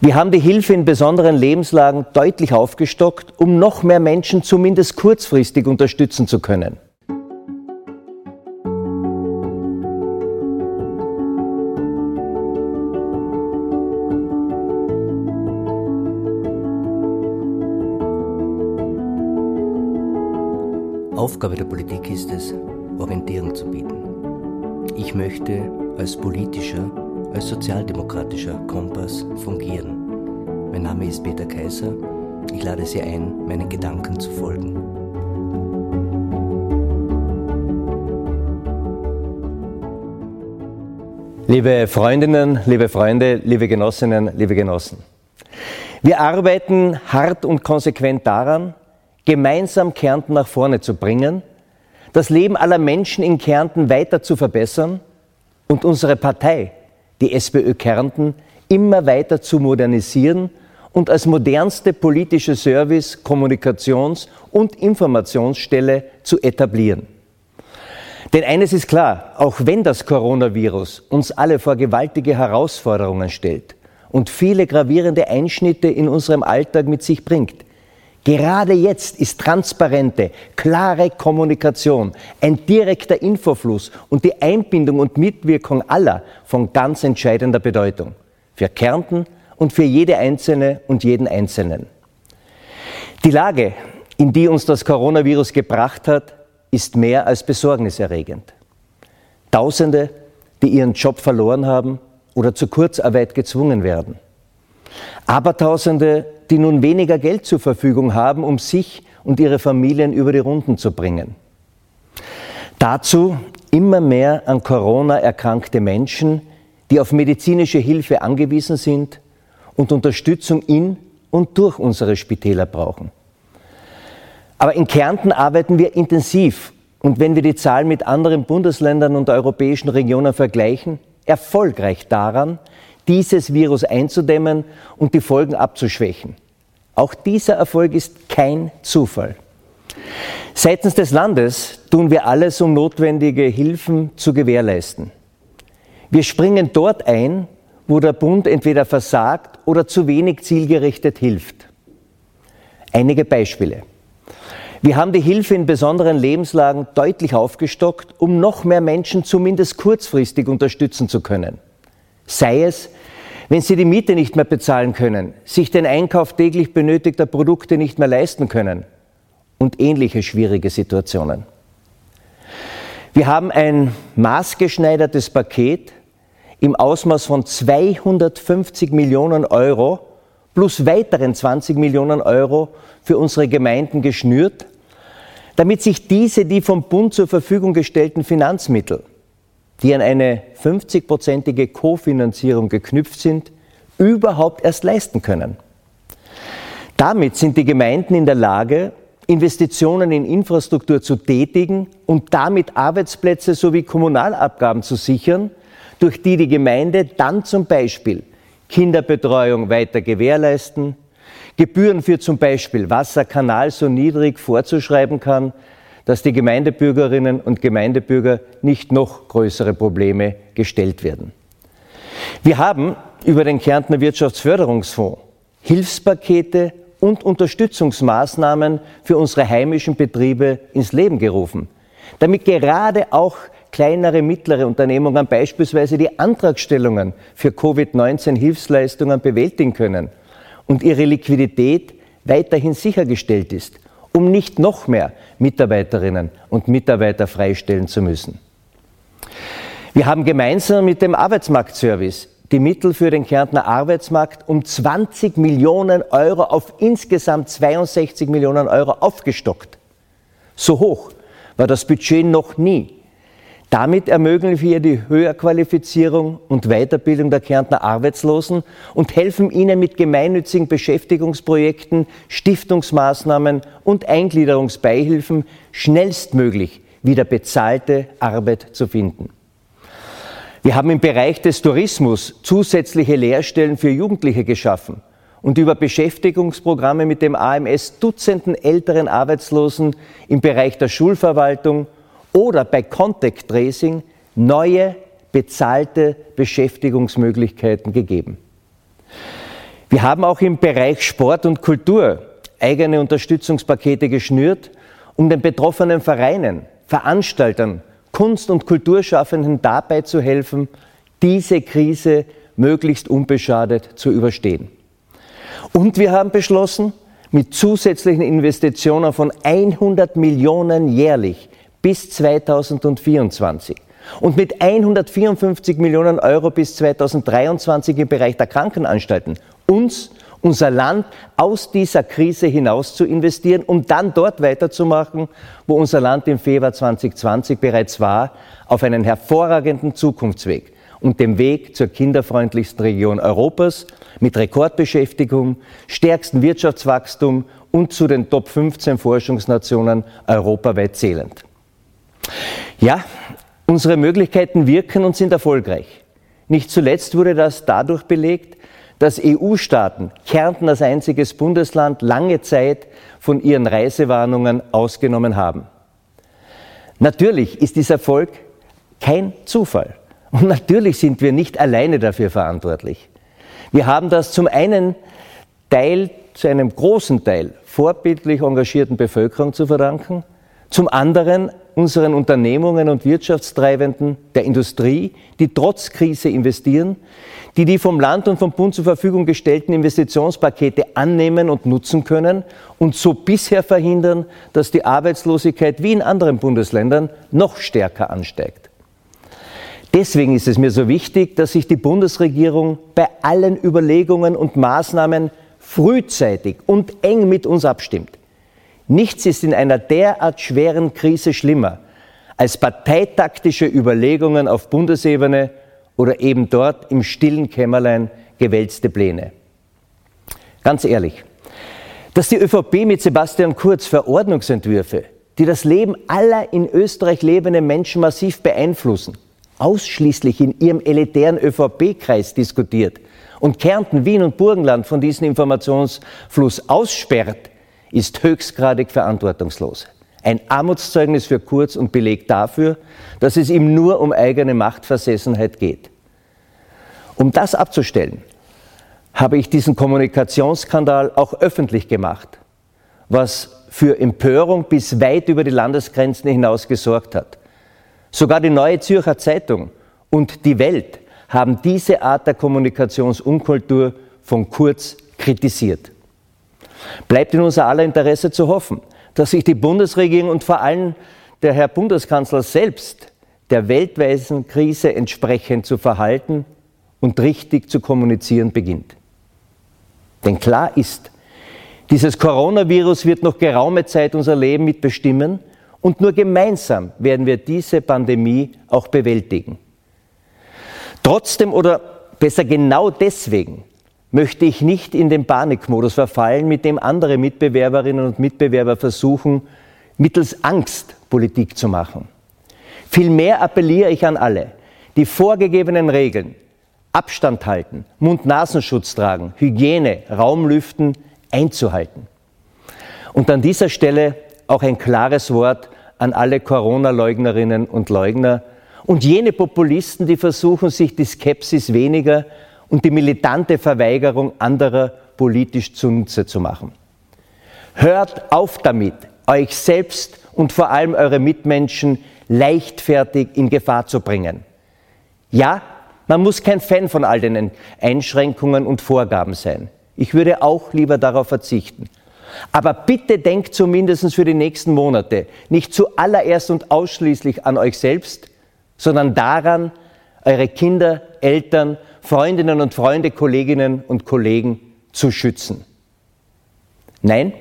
Wir haben die Hilfe in besonderen Lebenslagen deutlich aufgestockt, um noch mehr Menschen zumindest kurzfristig unterstützen zu können. Aufgabe der Politik ist es, Orientierung zu bieten. Ich möchte als politischer, als sozialdemokratischer Kompass fungieren. Mein Name ist Peter Kaiser. Ich lade Sie ein, meinen Gedanken zu folgen. Liebe Freundinnen, liebe Freunde, liebe Genossinnen, liebe Genossen. Wir arbeiten hart und konsequent daran, gemeinsam Kärnten nach vorne zu bringen, das Leben aller Menschen in Kärnten weiter zu verbessern und unsere Partei, die SPÖ Kärnten, immer weiter zu modernisieren und als modernste politische Service-, Kommunikations- und Informationsstelle zu etablieren. Denn eines ist klar, auch wenn das Coronavirus uns alle vor gewaltige Herausforderungen stellt und viele gravierende Einschnitte in unserem Alltag mit sich bringt, Gerade jetzt ist transparente, klare Kommunikation, ein direkter Infofluss und die Einbindung und Mitwirkung aller von ganz entscheidender Bedeutung. Für Kärnten und für jede Einzelne und jeden Einzelnen. Die Lage, in die uns das Coronavirus gebracht hat, ist mehr als besorgniserregend. Tausende, die ihren Job verloren haben oder zur Kurzarbeit gezwungen werden. Abertausende, die nun weniger Geld zur Verfügung haben, um sich und ihre Familien über die Runden zu bringen. Dazu immer mehr an Corona erkrankte Menschen, die auf medizinische Hilfe angewiesen sind und Unterstützung in und durch unsere Spitäler brauchen. Aber in Kärnten arbeiten wir intensiv und wenn wir die Zahlen mit anderen Bundesländern und europäischen Regionen vergleichen, erfolgreich daran, dieses Virus einzudämmen und die Folgen abzuschwächen. Auch dieser Erfolg ist kein Zufall. Seitens des Landes tun wir alles, um notwendige Hilfen zu gewährleisten. Wir springen dort ein, wo der Bund entweder versagt oder zu wenig zielgerichtet hilft. Einige Beispiele. Wir haben die Hilfe in besonderen Lebenslagen deutlich aufgestockt, um noch mehr Menschen zumindest kurzfristig unterstützen zu können. Sei es wenn Sie die Miete nicht mehr bezahlen können, sich den Einkauf täglich benötigter Produkte nicht mehr leisten können und ähnliche schwierige Situationen. Wir haben ein maßgeschneidertes Paket im Ausmaß von 250 Millionen Euro plus weiteren 20 Millionen Euro für unsere Gemeinden geschnürt, damit sich diese die vom Bund zur Verfügung gestellten Finanzmittel die an eine 50-prozentige Kofinanzierung geknüpft sind, überhaupt erst leisten können. Damit sind die Gemeinden in der Lage, Investitionen in Infrastruktur zu tätigen und damit Arbeitsplätze sowie Kommunalabgaben zu sichern, durch die die Gemeinde dann zum Beispiel Kinderbetreuung weiter gewährleisten, Gebühren für zum Beispiel Wasserkanal so niedrig vorzuschreiben kann, dass die Gemeindebürgerinnen und Gemeindebürger nicht noch größere Probleme gestellt werden. Wir haben über den Kärntner Wirtschaftsförderungsfonds Hilfspakete und Unterstützungsmaßnahmen für unsere heimischen Betriebe ins Leben gerufen, damit gerade auch kleinere, mittlere Unternehmungen beispielsweise die Antragstellungen für Covid-19-Hilfsleistungen bewältigen können und ihre Liquidität weiterhin sichergestellt ist um nicht noch mehr Mitarbeiterinnen und Mitarbeiter freistellen zu müssen. Wir haben gemeinsam mit dem Arbeitsmarktservice die Mittel für den Kärntner Arbeitsmarkt um 20 Millionen Euro auf insgesamt 62 Millionen Euro aufgestockt. So hoch war das Budget noch nie damit ermöglichen wir die Höherqualifizierung und Weiterbildung der Kärntner Arbeitslosen und helfen ihnen mit gemeinnützigen Beschäftigungsprojekten, Stiftungsmaßnahmen und Eingliederungsbeihilfen schnellstmöglich wieder bezahlte Arbeit zu finden. Wir haben im Bereich des Tourismus zusätzliche Lehrstellen für Jugendliche geschaffen und über Beschäftigungsprogramme mit dem AMS Dutzenden älteren Arbeitslosen im Bereich der Schulverwaltung, oder bei Contact Tracing neue bezahlte Beschäftigungsmöglichkeiten gegeben. Wir haben auch im Bereich Sport und Kultur eigene Unterstützungspakete geschnürt, um den betroffenen Vereinen, Veranstaltern, Kunst- und Kulturschaffenden dabei zu helfen, diese Krise möglichst unbeschadet zu überstehen. Und wir haben beschlossen, mit zusätzlichen Investitionen von 100 Millionen jährlich bis 2024 und mit 154 Millionen Euro bis 2023 im Bereich der Krankenanstalten uns, unser Land aus dieser Krise hinaus zu investieren, um dann dort weiterzumachen, wo unser Land im Februar 2020 bereits war, auf einen hervorragenden Zukunftsweg und dem Weg zur kinderfreundlichsten Region Europas mit Rekordbeschäftigung, stärksten Wirtschaftswachstum und zu den Top 15 Forschungsnationen europaweit zählend. Ja, unsere Möglichkeiten wirken und sind erfolgreich. Nicht zuletzt wurde das dadurch belegt, dass EU-Staaten Kärnten als einziges Bundesland lange Zeit von ihren Reisewarnungen ausgenommen haben. Natürlich ist dieser Erfolg kein Zufall. Und natürlich sind wir nicht alleine dafür verantwortlich. Wir haben das zum einen Teil, zu einem großen Teil vorbildlich engagierten Bevölkerung zu verdanken, zum anderen unseren Unternehmungen und Wirtschaftstreibenden der Industrie, die trotz Krise investieren, die die vom Land und vom Bund zur Verfügung gestellten Investitionspakete annehmen und nutzen können und so bisher verhindern, dass die Arbeitslosigkeit wie in anderen Bundesländern noch stärker ansteigt. Deswegen ist es mir so wichtig, dass sich die Bundesregierung bei allen Überlegungen und Maßnahmen frühzeitig und eng mit uns abstimmt. Nichts ist in einer derart schweren Krise schlimmer als parteitaktische Überlegungen auf Bundesebene oder eben dort im stillen Kämmerlein gewälzte Pläne. Ganz ehrlich, dass die ÖVP mit Sebastian Kurz Verordnungsentwürfe, die das Leben aller in Österreich lebenden Menschen massiv beeinflussen, ausschließlich in ihrem elitären ÖVP-Kreis diskutiert und Kärnten, Wien und Burgenland von diesem Informationsfluss aussperrt, ist höchstgradig verantwortungslos. Ein Armutszeugnis für Kurz und Beleg dafür, dass es ihm nur um eigene Machtversessenheit geht. Um das abzustellen, habe ich diesen Kommunikationsskandal auch öffentlich gemacht, was für Empörung bis weit über die Landesgrenzen hinaus gesorgt hat. Sogar die Neue Zürcher Zeitung und die Welt haben diese Art der Kommunikationsunkultur von Kurz kritisiert. Bleibt in unser aller Interesse zu hoffen, dass sich die Bundesregierung und vor allem der Herr Bundeskanzler selbst der weltweiten Krise entsprechend zu verhalten und richtig zu kommunizieren beginnt. Denn klar ist, dieses Coronavirus wird noch geraume Zeit unser Leben mitbestimmen und nur gemeinsam werden wir diese Pandemie auch bewältigen. Trotzdem oder besser genau deswegen möchte ich nicht in den Panikmodus verfallen, mit dem andere Mitbewerberinnen und Mitbewerber versuchen, mittels Angst Politik zu machen. Vielmehr appelliere ich an alle, die vorgegebenen Regeln, Abstand halten, Mund-Nasenschutz tragen, Hygiene, Raumlüften einzuhalten. Und an dieser Stelle auch ein klares Wort an alle Corona-Leugnerinnen und Leugner und jene Populisten, die versuchen, sich die Skepsis weniger und die militante Verweigerung anderer politisch zunutze zu machen. Hört auf damit, euch selbst und vor allem eure Mitmenschen leichtfertig in Gefahr zu bringen. Ja, man muss kein Fan von all den Einschränkungen und Vorgaben sein. Ich würde auch lieber darauf verzichten. Aber bitte denkt zumindest für die nächsten Monate nicht zuallererst und ausschließlich an euch selbst, sondern daran, eure Kinder, Eltern, Freundinnen und Freunde, Kolleginnen und Kollegen zu schützen. Nein,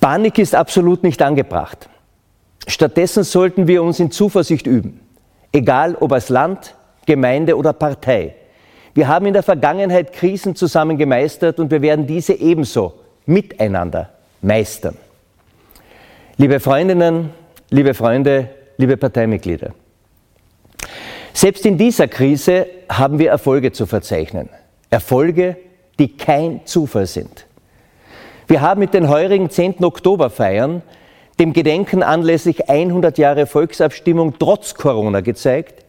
Panik ist absolut nicht angebracht. Stattdessen sollten wir uns in Zuversicht üben, egal ob als Land, Gemeinde oder Partei. Wir haben in der Vergangenheit Krisen zusammen gemeistert und wir werden diese ebenso miteinander meistern. Liebe Freundinnen, liebe Freunde, liebe Parteimitglieder, selbst in dieser Krise haben wir Erfolge zu verzeichnen. Erfolge, die kein Zufall sind. Wir haben mit den heurigen 10. Oktoberfeiern, dem Gedenken anlässlich 100 Jahre Volksabstimmung trotz Corona gezeigt,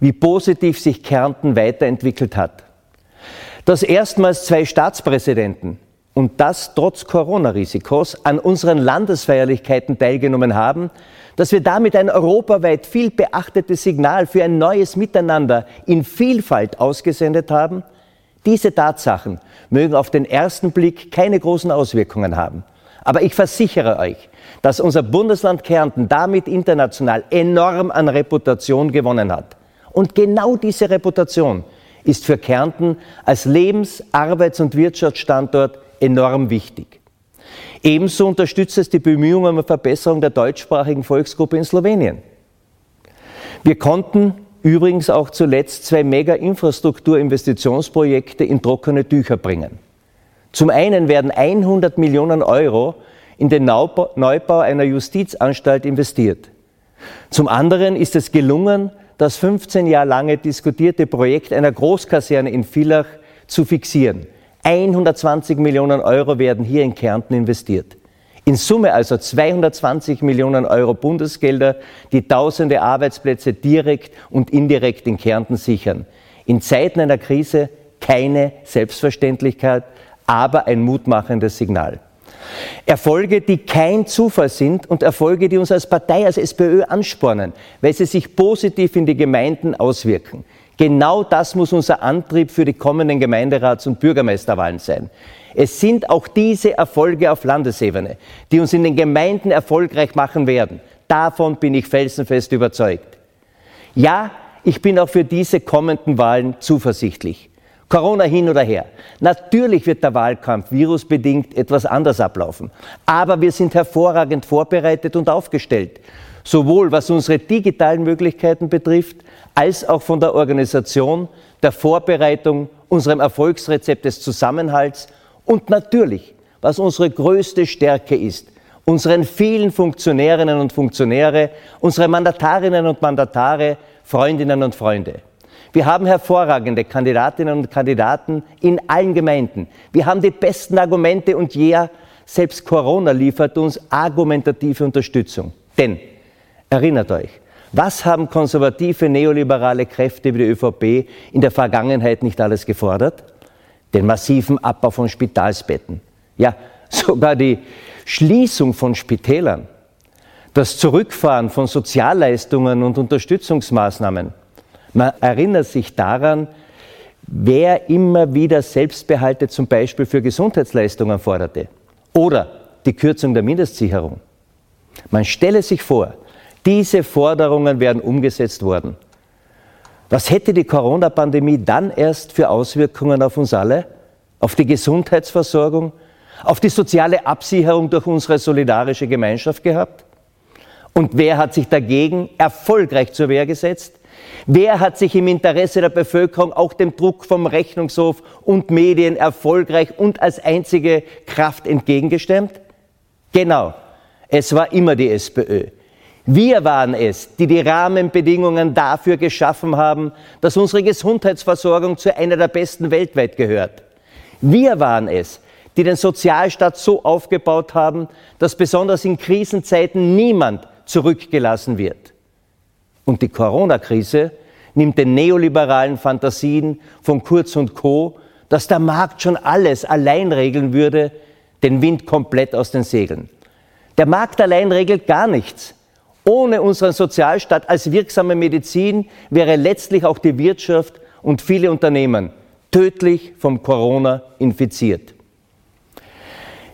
wie positiv sich Kärnten weiterentwickelt hat. Dass erstmals zwei Staatspräsidenten und das trotz Corona-Risikos an unseren Landesfeierlichkeiten teilgenommen haben, dass wir damit ein europaweit viel beachtetes Signal für ein neues Miteinander in Vielfalt ausgesendet haben, diese Tatsachen mögen auf den ersten Blick keine großen Auswirkungen haben. Aber ich versichere euch, dass unser Bundesland Kärnten damit international enorm an Reputation gewonnen hat. Und genau diese Reputation ist für Kärnten als Lebens-, Arbeits- und Wirtschaftsstandort enorm wichtig. Ebenso unterstützt es die Bemühungen um Verbesserung der deutschsprachigen Volksgruppe in Slowenien. Wir konnten übrigens auch zuletzt zwei Mega-Infrastrukturinvestitionsprojekte in trockene Tücher bringen. Zum einen werden 100 Millionen Euro in den Neubau einer Justizanstalt investiert. Zum anderen ist es gelungen, das 15 Jahre lange diskutierte Projekt einer Großkaserne in Villach zu fixieren. 120 Millionen Euro werden hier in Kärnten investiert. In Summe also 220 Millionen Euro Bundesgelder, die tausende Arbeitsplätze direkt und indirekt in Kärnten sichern. In Zeiten einer Krise keine Selbstverständlichkeit, aber ein mutmachendes Signal. Erfolge, die kein Zufall sind und Erfolge, die uns als Partei, als SPÖ anspornen, weil sie sich positiv in die Gemeinden auswirken. Genau das muss unser Antrieb für die kommenden Gemeinderats- und Bürgermeisterwahlen sein. Es sind auch diese Erfolge auf Landesebene, die uns in den Gemeinden erfolgreich machen werden. Davon bin ich felsenfest überzeugt. Ja, ich bin auch für diese kommenden Wahlen zuversichtlich. Corona hin oder her. Natürlich wird der Wahlkampf virusbedingt etwas anders ablaufen. Aber wir sind hervorragend vorbereitet und aufgestellt. Sowohl was unsere digitalen Möglichkeiten betrifft, als auch von der Organisation, der Vorbereitung, unserem Erfolgsrezept des Zusammenhalts und natürlich, was unsere größte Stärke ist, unseren vielen Funktionärinnen und Funktionäre, unsere Mandatarinnen und Mandatare, Freundinnen und Freunde. Wir haben hervorragende Kandidatinnen und Kandidaten in allen Gemeinden. Wir haben die besten Argumente und ja, selbst Corona liefert uns argumentative Unterstützung. Denn, erinnert euch, was haben konservative neoliberale Kräfte wie die ÖVP in der Vergangenheit nicht alles gefordert? Den massiven Abbau von Spitalsbetten. Ja, sogar die Schließung von Spitälern. Das Zurückfahren von Sozialleistungen und Unterstützungsmaßnahmen. Man erinnert sich daran, wer immer wieder Selbstbehalte zum Beispiel für Gesundheitsleistungen forderte. Oder die Kürzung der Mindestsicherung. Man stelle sich vor, diese Forderungen wären umgesetzt worden. Was hätte die Corona-Pandemie dann erst für Auswirkungen auf uns alle? Auf die Gesundheitsversorgung? Auf die soziale Absicherung durch unsere solidarische Gemeinschaft gehabt? Und wer hat sich dagegen erfolgreich zur Wehr gesetzt? Wer hat sich im Interesse der Bevölkerung auch dem Druck vom Rechnungshof und Medien erfolgreich und als einzige Kraft entgegengestemmt? Genau, es war immer die SPÖ. Wir waren es, die die Rahmenbedingungen dafür geschaffen haben, dass unsere Gesundheitsversorgung zu einer der besten weltweit gehört. Wir waren es, die den Sozialstaat so aufgebaut haben, dass besonders in Krisenzeiten niemand zurückgelassen wird. Und die Corona-Krise nimmt den neoliberalen Fantasien von Kurz und Co., dass der Markt schon alles allein regeln würde, den Wind komplett aus den Segeln. Der Markt allein regelt gar nichts. Ohne unseren Sozialstaat als wirksame Medizin wäre letztlich auch die Wirtschaft und viele Unternehmen tödlich vom Corona infiziert.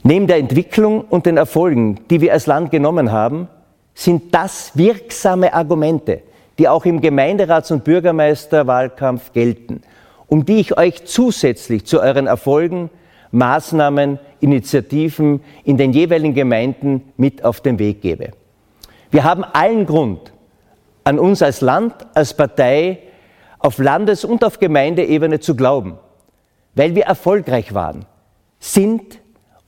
Neben der Entwicklung und den Erfolgen, die wir als Land genommen haben, sind das wirksame Argumente, die auch im Gemeinderats- und Bürgermeisterwahlkampf gelten, um die ich euch zusätzlich zu euren Erfolgen Maßnahmen, Initiativen in den jeweiligen Gemeinden mit auf den Weg gebe. Wir haben allen Grund, an uns als Land, als Partei, auf Landes- und auf Gemeindeebene zu glauben, weil wir erfolgreich waren, sind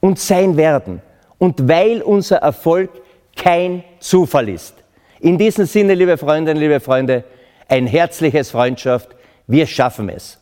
und sein werden und weil unser Erfolg kein Zufall ist. In diesem Sinne, liebe Freundinnen, liebe Freunde, ein herzliches Freundschaft. Wir schaffen es.